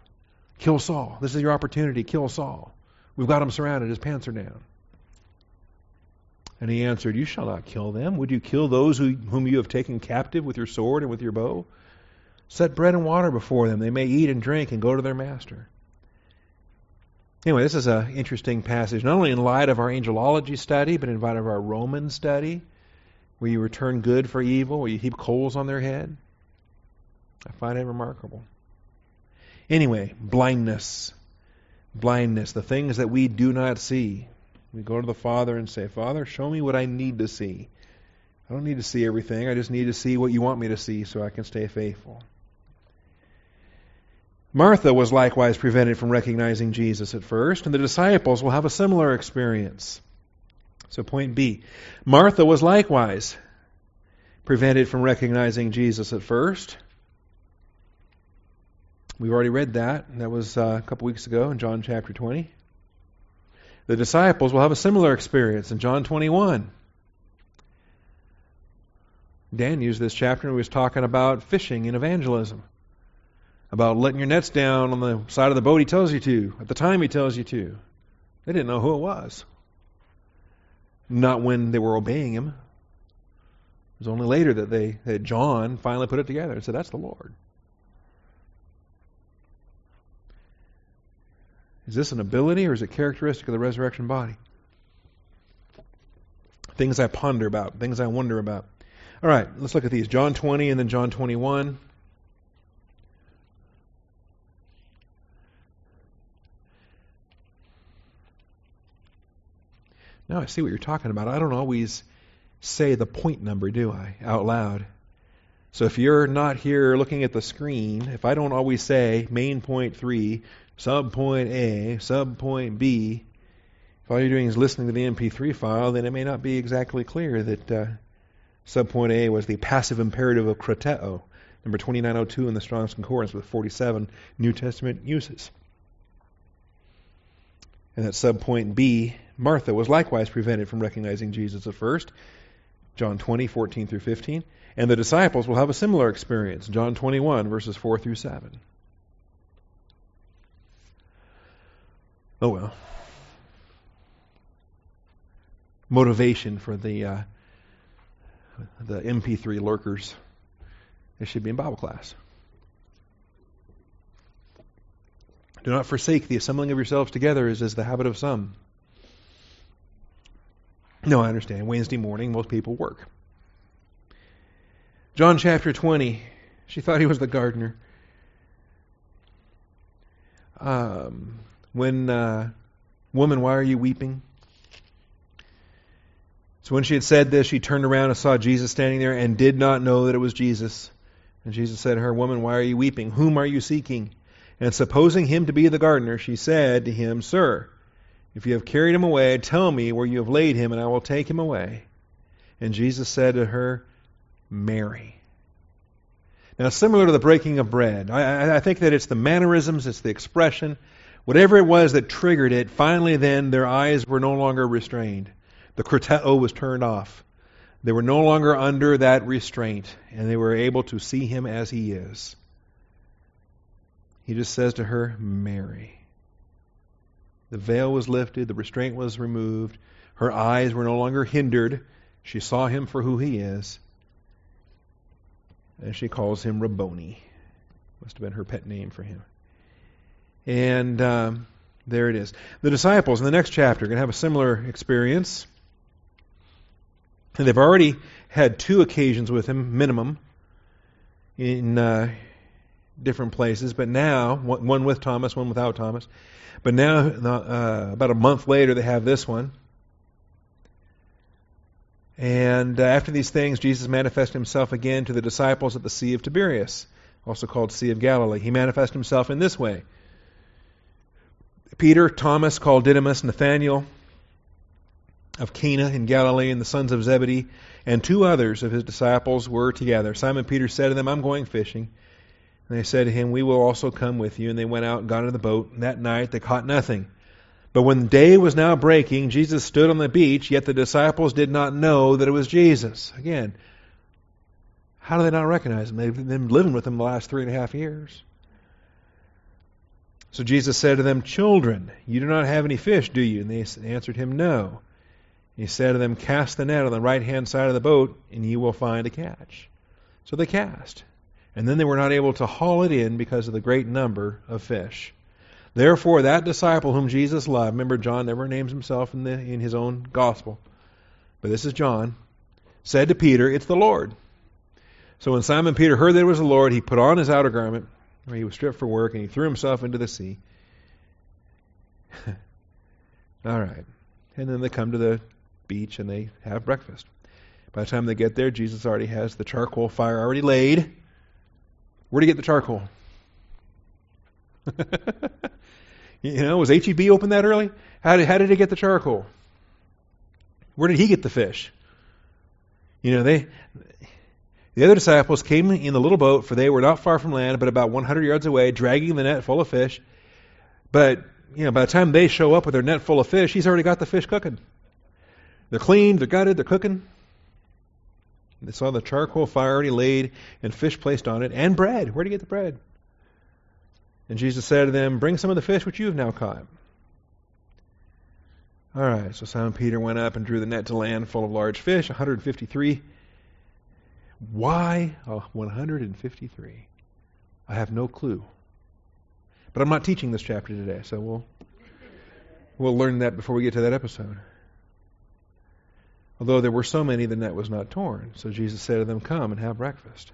A: Kill Saul. This is your opportunity. Kill Saul. We've got him surrounded. His pants are down. And he answered, You shall not kill them. Would you kill those who, whom you have taken captive with your sword and with your bow? Set bread and water before them. They may eat and drink and go to their master. Anyway, this is an interesting passage, not only in light of our angelology study, but in light of our Roman study, where you return good for evil, where you heap coals on their head. I find it remarkable. Anyway, blindness. blindness, the things that we do not see. We go to the Father and say, Father, show me what I need to see. I don't need to see everything. I just need to see what you want me to see so I can stay faithful. Martha was likewise prevented from recognizing Jesus at first, and the disciples will have a similar experience. So, point B Martha was likewise prevented from recognizing Jesus at first. We've already read that. That was uh, a couple weeks ago in John chapter 20. The disciples will have a similar experience in John 21. Dan used this chapter and he was talking about fishing and evangelism about letting your nets down on the side of the boat he tells you to, at the time he tells you to. They didn't know who it was. Not when they were obeying him. It was only later that they that John finally put it together and said, That's the Lord. Is this an ability or is it characteristic of the resurrection body? Things I ponder about, things I wonder about. All right, let's look at these. John 20 and then John 21. Now I see what you're talking about. I don't always say the point number, do I, out loud? So if you're not here looking at the screen, if I don't always say main point three, sub point A, sub point B, if all you're doing is listening to the MP3 file, then it may not be exactly clear that uh, sub point A was the passive imperative of krateo, number 2902 in the Strong's Concordance with 47 New Testament uses. And that subpoint B, Martha was likewise prevented from recognizing Jesus at first. John 20, 14 through 15. And the disciples will have a similar experience. John 21, verses 4 through 7. Oh well. Motivation for the uh, the MP3 lurkers. It should be in Bible class. Do not forsake the assembling of yourselves together, as is the habit of some. No, I understand. Wednesday morning, most people work. John chapter 20. She thought he was the gardener. Um, when, uh, woman, why are you weeping? So when she had said this, she turned around and saw Jesus standing there and did not know that it was Jesus. And Jesus said to her, Woman, why are you weeping? Whom are you seeking? And supposing him to be the gardener, she said to him, Sir, if you have carried him away, tell me where you have laid him, and I will take him away. And Jesus said to her, Mary. Now, similar to the breaking of bread, I, I, think that it's the mannerisms, it's the expression, whatever it was that triggered it. Finally, then, their eyes were no longer restrained. The krateo was turned off. They were no longer under that restraint, and they were able to see him as he is. He just says to her, Mary. The veil was lifted, the restraint was removed, her eyes were no longer hindered. She saw him for who he is. And she calls him Rabboni. Must have been her pet name for him. And um, there it is. The disciples in the next chapter are going to have a similar experience. And they've already had two occasions with him, minimum, in uh, different places, but now, one with Thomas, one without Thomas. But now, uh, about a month later, they have this one. And uh, after these things, Jesus manifested himself again to the disciples at the Sea of Tiberias, also called Sea of Galilee. He manifested himself in this way Peter, Thomas, called Didymus, Nathanael of Cana in Galilee, and the sons of Zebedee, and two others of his disciples were together. Simon Peter said to them, I'm going fishing. And they said to him, We will also come with you. And they went out and got into the boat. And that night they caught nothing. But when day was now breaking, Jesus stood on the beach, yet the disciples did not know that it was Jesus. Again, how do they not recognize him? They've been living with him the last three and a half years. So Jesus said to them, Children, you do not have any fish, do you? And they answered him, No. He said to them, Cast the net on the right hand side of the boat, and you will find a catch. So they cast. And then they were not able to haul it in because of the great number of fish. Therefore, that disciple whom Jesus loved, remember, John never names himself in, the, in his own gospel, but this is John, said to Peter, It's the Lord. So when Simon Peter heard that it was the Lord, he put on his outer garment, where he was stripped for work, and he threw himself into the sea. All right. And then they come to the beach and they have breakfast. By the time they get there, Jesus already has the charcoal fire already laid. Where he get the charcoal? you know, was HEB open that early? How did, how did he get the charcoal? Where did he get the fish? You know, they the other disciples came in the little boat, for they were not far from land, but about 100 yards away, dragging the net full of fish. But you know, by the time they show up with their net full of fish, he's already got the fish cooking. They're cleaned, they're gutted, they're cooking. They saw the charcoal fire already laid and fish placed on it, and bread. Where did he get the bread? And Jesus said to them, Bring some of the fish which you have now caught. All right, so Simon Peter went up and drew the net to land full of large fish, 153. Why oh, 153? I have no clue. But I'm not teaching this chapter today, so we'll we'll learn that before we get to that episode. Although there were so many, the net was not torn. So Jesus said to them, Come and have breakfast.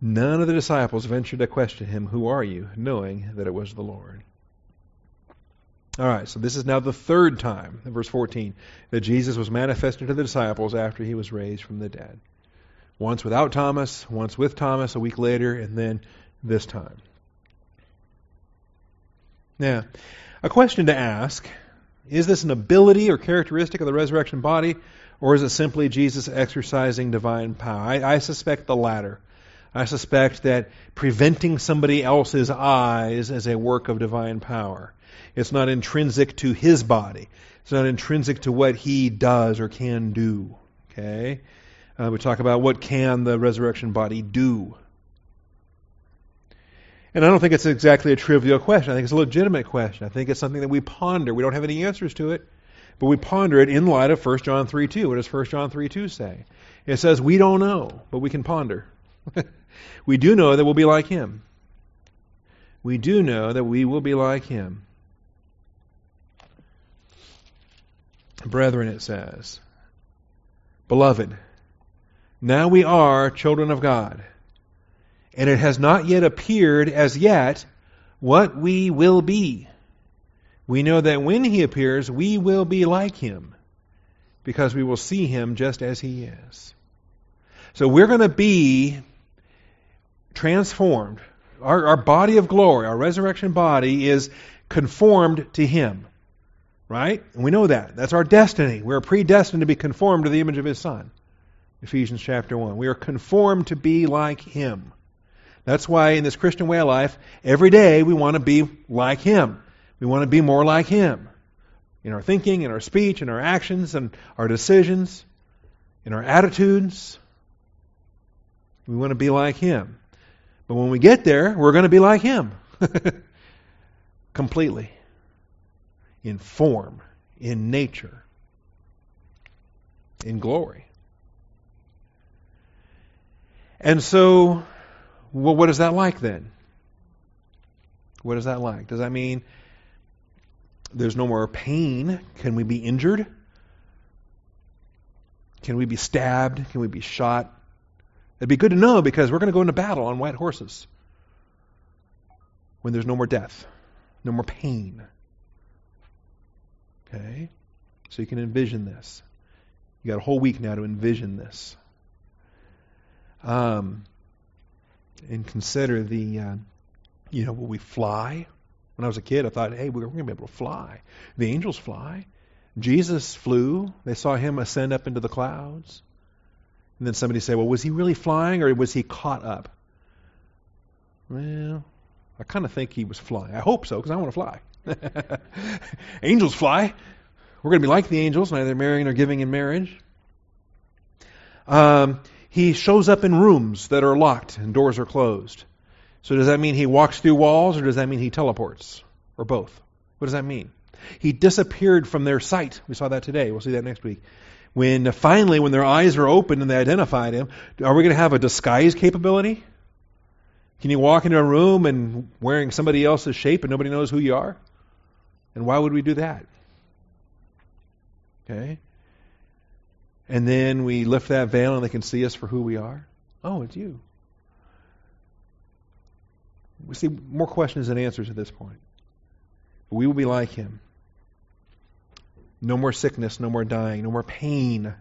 A: None of the disciples ventured to question him, Who are you? knowing that it was the Lord. All right, so this is now the third time, verse 14, that Jesus was manifested to the disciples after he was raised from the dead. Once without Thomas, once with Thomas a week later, and then this time. Now, a question to ask is this an ability or characteristic of the resurrection body, or is it simply Jesus exercising divine power? I, I suspect the latter. I suspect that preventing somebody else's eyes is a work of divine power. It's not intrinsic to his body. It's not intrinsic to what he does or can do. Okay? Uh, we talk about what can the resurrection body do. And I don't think it's exactly a trivial question. I think it's a legitimate question. I think it's something that we ponder. We don't have any answers to it, but we ponder it in light of 1 John 3 2. What does 1 John 3 2 say? It says, We don't know, but we can ponder. we do know that we'll be like him. We do know that we will be like him. Brethren, it says, Beloved, now we are children of God, and it has not yet appeared as yet what we will be. We know that when he appears, we will be like him, because we will see him just as he is. So we're going to be transformed. Our, our body of glory, our resurrection body, is conformed to him. Right? And we know that. That's our destiny. We're predestined to be conformed to the image of His Son. Ephesians chapter 1. We are conformed to be like Him. That's why in this Christian way of life, every day we want to be like Him. We want to be more like Him. In our thinking, in our speech, in our actions, and our decisions, in our attitudes. We want to be like Him. But when we get there, we're going to be like Him. Completely in form, in nature, in glory. And so, well, what is that like then? What is that like? Does that mean there's no more pain? Can we be injured? Can we be stabbed? Can we be shot? It'd be good to know because we're going to go into battle on white horses when there's no more death, no more pain. Okay? So you can envision this. You got a whole week now to envision this. Um, and consider the, uh, you know, will we fly? When I was a kid, I thought, hey, we're going to be able to fly. The angels fly. Jesus flew. They saw him ascend up into the clouds. And then somebody said, well, was he really flying or was he caught up? Well, I kind of think he was flying. I hope so because I want to fly. angels fly. We're going to be like the angels, neither marrying nor giving in marriage. Um, he shows up in rooms that are locked and doors are closed. So does that mean he walks through walls or does that mean he teleports? Or both? What does that mean? He disappeared from their sight. We saw that today. We'll see that next week. When uh, finally, when their eyes were open and they identified him, are we going to have a disguise capability? Can you walk into a room and wearing somebody else's shape and nobody knows who you are? And why would we do that? Okay? And then we lift that veil and they can see us for who we are. Oh, it's you. We see more questions than answers at this point. We will be like him. No more sickness, no more dying, no more pain.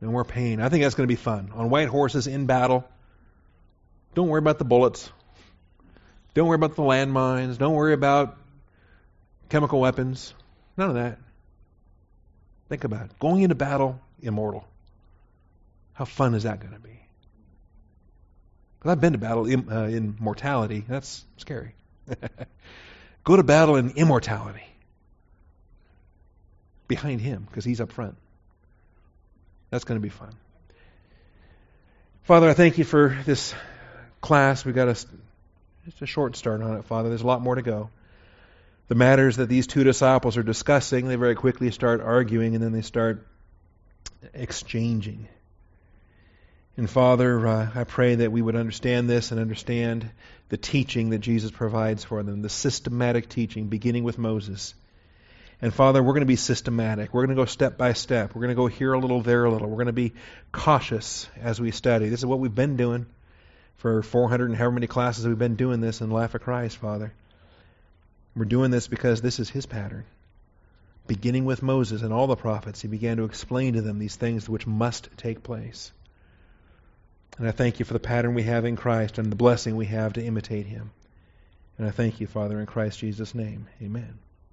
A: No more pain. I think that's going to be fun. On white horses in battle. Don't worry about the bullets. Don't worry about the landmines. Don't worry about chemical weapons. None of that. Think about it. Going into battle, immortal. How fun is that going to be? Because I've been to battle in, uh, in mortality. That's scary. Go to battle in immortality. Behind him, because he's up front. That's going to be fun. Father, I thank you for this class. We've got a, just a short start on it, Father. There's a lot more to go. The matters that these two disciples are discussing, they very quickly start arguing and then they start exchanging. And Father, uh, I pray that we would understand this and understand the teaching that Jesus provides for them, the systematic teaching, beginning with Moses. And Father, we're going to be systematic. We're going to go step by step. We're going to go here a little, there a little. We're going to be cautious as we study. This is what we've been doing for 400 and however many classes we've been doing this in Life of Christ, Father. We're doing this because this is His pattern. Beginning with Moses and all the prophets, He began to explain to them these things which must take place. And I thank you for the pattern we have in Christ and the blessing we have to imitate Him. And I thank you, Father, in Christ Jesus' name. Amen.